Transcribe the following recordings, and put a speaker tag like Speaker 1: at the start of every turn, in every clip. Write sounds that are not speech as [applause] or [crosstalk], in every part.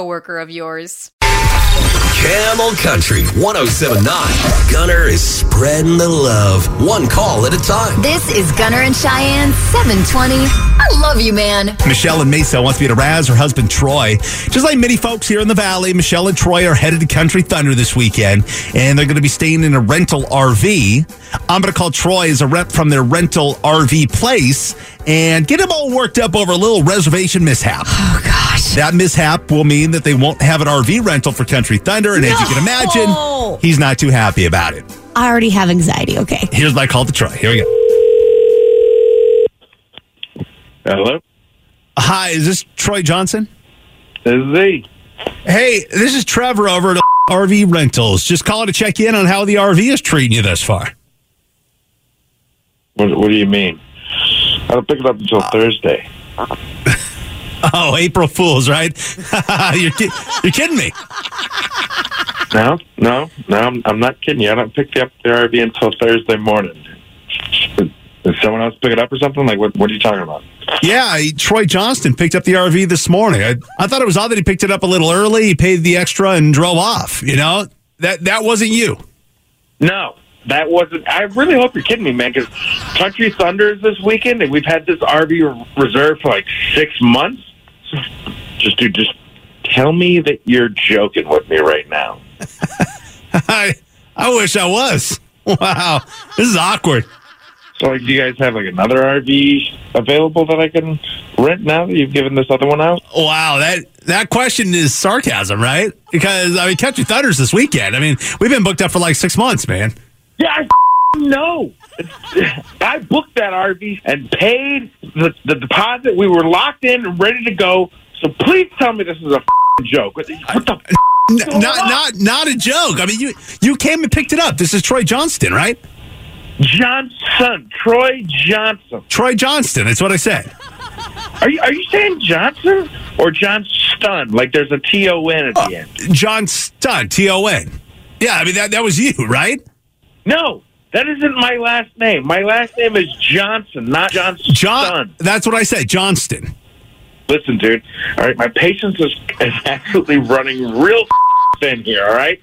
Speaker 1: coworker of yours.
Speaker 2: Camel Country 1079. Gunner is spreading the love, one call at a time.
Speaker 3: This is Gunner and Cheyenne 720. I love you, man.
Speaker 4: Michelle and Mesa wants me to razz her husband Troy. Just like many folks here in the valley, Michelle and Troy are headed to Country Thunder this weekend, and they're going to be staying in a rental RV. I'm going to call Troy as a rep from their rental RV place and get him all worked up over a little reservation mishap.
Speaker 3: Oh, gosh.
Speaker 4: That mishap will mean that they won't have an RV rental for Country Thunder, and as you can imagine, he's not too happy about it.
Speaker 5: I already have anxiety. Okay.
Speaker 4: Here's my call to Troy. Here we go.
Speaker 6: Hello,
Speaker 4: Hi, is this Troy Johnson?
Speaker 6: this is he.
Speaker 4: Hey, this is Trevor over at RV Rentals. Just calling to check in on how the RV is treating you thus far.
Speaker 6: What, what do you mean? I don't pick it up until ah. Thursday. [laughs]
Speaker 4: Oh, April Fools, right? [laughs] you're, ki- you're kidding me.
Speaker 6: No, no, no. I'm, I'm not kidding you. I don't pick up the RV until Thursday morning. Did, someone else pick it up or something? Like, what? What are you talking about?
Speaker 4: Yeah, Troy Johnston picked up the RV this morning. I, I thought it was odd that he picked it up a little early. He paid the extra and drove off. You know, that that wasn't you.
Speaker 6: No, that wasn't. I really hope you're kidding me, man. Because Country Thunder is this weekend, and we've had this RV re- reserved for like six months. Just, dude, just tell me that you're joking with me right now. [laughs]
Speaker 4: I I wish I was. [laughs] Wow, this is awkward.
Speaker 6: So, like, do you guys have like another RV available that I can rent now that you've given this other one out?
Speaker 4: Wow, that that question is sarcasm, right? Because I mean, Country Thunder's this weekend. I mean, we've been booked up for like six months, man.
Speaker 6: Yeah, I f***ing know. [laughs] I booked that RV and paid the, the deposit. We were locked in and ready to go. So please tell me this is a joke. What the f-
Speaker 4: not not not a joke. I mean, you you came and picked it up. This is Troy Johnston, right?
Speaker 6: Johnson, Troy Johnson.
Speaker 4: Troy Johnston. That's what I said.
Speaker 6: Are you are you saying Johnson or Johnston? Like there's a T O N at the uh, end.
Speaker 4: John Stun, T O N. Yeah, I mean that that was you, right?
Speaker 6: No, that isn't my last name. My last name is Johnson, not Johnston.
Speaker 4: John. That's what I said, Johnston.
Speaker 6: Listen, dude. All right, my patience is, is actually running real thin here. All right,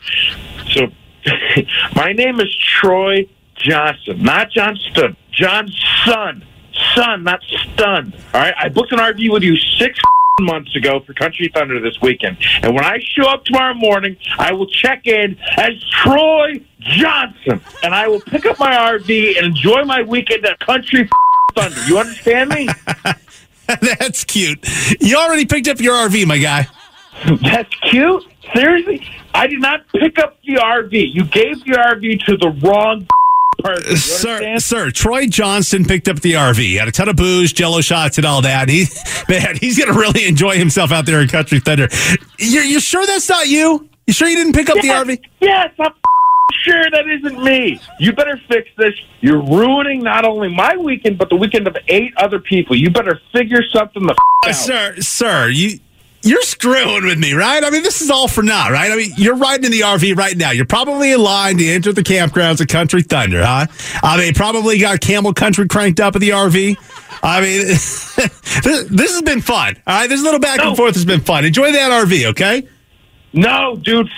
Speaker 6: so [laughs] my name is Troy Johnson, not Johnston. Johnson, son, not stun. All right, I booked an RV with you six months ago for Country Thunder this weekend, and when I show up tomorrow morning, I will check in as Troy Johnson, and I will pick up my RV and enjoy my weekend at Country Thunder. You understand me? [laughs]
Speaker 4: That's cute. You already picked up your RV, my guy.
Speaker 6: That's cute. Seriously, I did not pick up the RV. You gave the RV to the wrong person.
Speaker 4: Sir,
Speaker 6: understand?
Speaker 4: sir, Troy Johnston picked up the RV. Had a ton of booze, jello shots, and all that. He, [laughs] man, he's going to really enjoy himself out there in Country Thunder. You're, you sure that's not you? You sure you didn't pick up
Speaker 6: Yes,
Speaker 4: the RV?
Speaker 6: yes, I'm [laughs] sure that isn't me. You better fix this. You're ruining not only my weekend, but the weekend of eight other people. You better figure something the
Speaker 4: Uh,
Speaker 6: out.
Speaker 4: sir, sir, you you're screwing with me, right? I mean, this is all for now, right? I mean, you're riding in the RV right now. You're probably in line to enter the campgrounds of Country Thunder, huh? I mean, probably got Camel Country cranked up at the RV. I mean, [laughs] this, this has been fun. All right, this little back and forth has been fun. Enjoy that RV, okay?
Speaker 6: No, dude. F-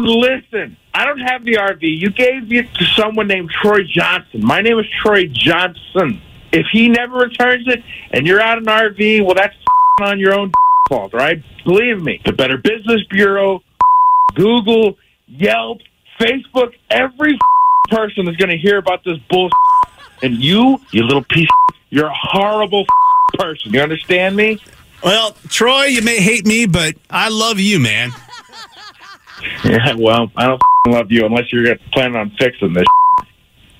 Speaker 6: listen, I don't have the RV. You gave it to someone named Troy Johnson. My name is Troy Johnson. If he never returns it and you're out in an RV, well, that's f- on your own fault, right? Believe me, the Better Business Bureau, Google, Yelp, Facebook, every [laughs] person is going to hear about this bullshit. [laughs] And you, you little piece, [laughs] you're a horrible person. You understand me?
Speaker 4: Well, Troy, you may hate me, but I love you, man.
Speaker 6: Yeah, well, I don't love you unless you're planning on fixing this.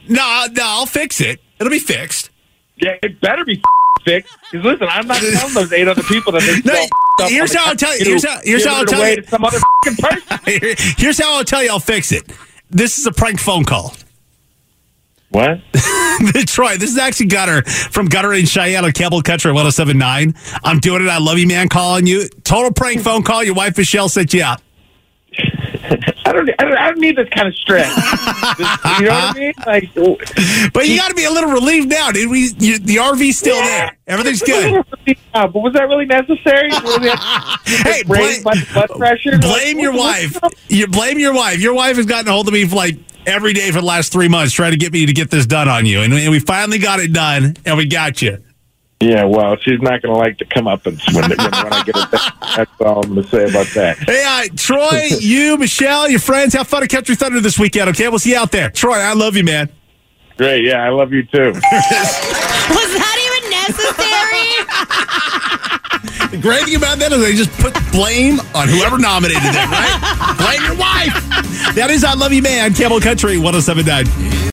Speaker 4: No, no, I'll fix it. It'll be fixed.
Speaker 6: Yeah, it better be fixed. Because listen, I'm not telling those eight other people that they
Speaker 4: No,
Speaker 6: up
Speaker 4: Here's how I'll tell you- here's how- here's how I'll tell you.
Speaker 6: some other person. [laughs]
Speaker 4: Here's how I'll tell you I'll fix it. This is a prank phone call.
Speaker 6: What? [laughs]
Speaker 4: Troy, this is actually Gunner from Gunner and Cheyenne on Camel Country 1079. I'm doing it. I love you, man, calling you. Total prank phone call. Your wife, Michelle, set you up.
Speaker 6: I don't, I don't. I don't need this kind of stress. This- you know what I mean? Like,
Speaker 4: But you got to be a little relieved now, dude. We, you, the RV's still there. Everything's good.
Speaker 6: Yeah, but was that really necessary? [laughs]
Speaker 4: Hey, blame,
Speaker 6: blood pressure?
Speaker 4: blame
Speaker 6: Like,
Speaker 4: your wife. You blame your wife. Your wife has gotten a hold of me for like every day for the last three months, trying to get me to get this done on you, and we finally got it done, and we got you.
Speaker 6: Yeah, well, she's not going to like to come up and when, when, when I get it. That's all I'm going to say about that.
Speaker 4: Hey, uh, Troy, [laughs] you, Michelle, your friends, have fun at Country Thunder this weekend. Okay, we'll see you out there. Troy, I love you, man.
Speaker 6: Great. Yeah, I love you too. [laughs]
Speaker 5: Was that even necessary?
Speaker 4: The [laughs] great thing about that is they just put blame on whoever nominated them, right? blame your wife. That is I Love You Man, Camel Country 1079.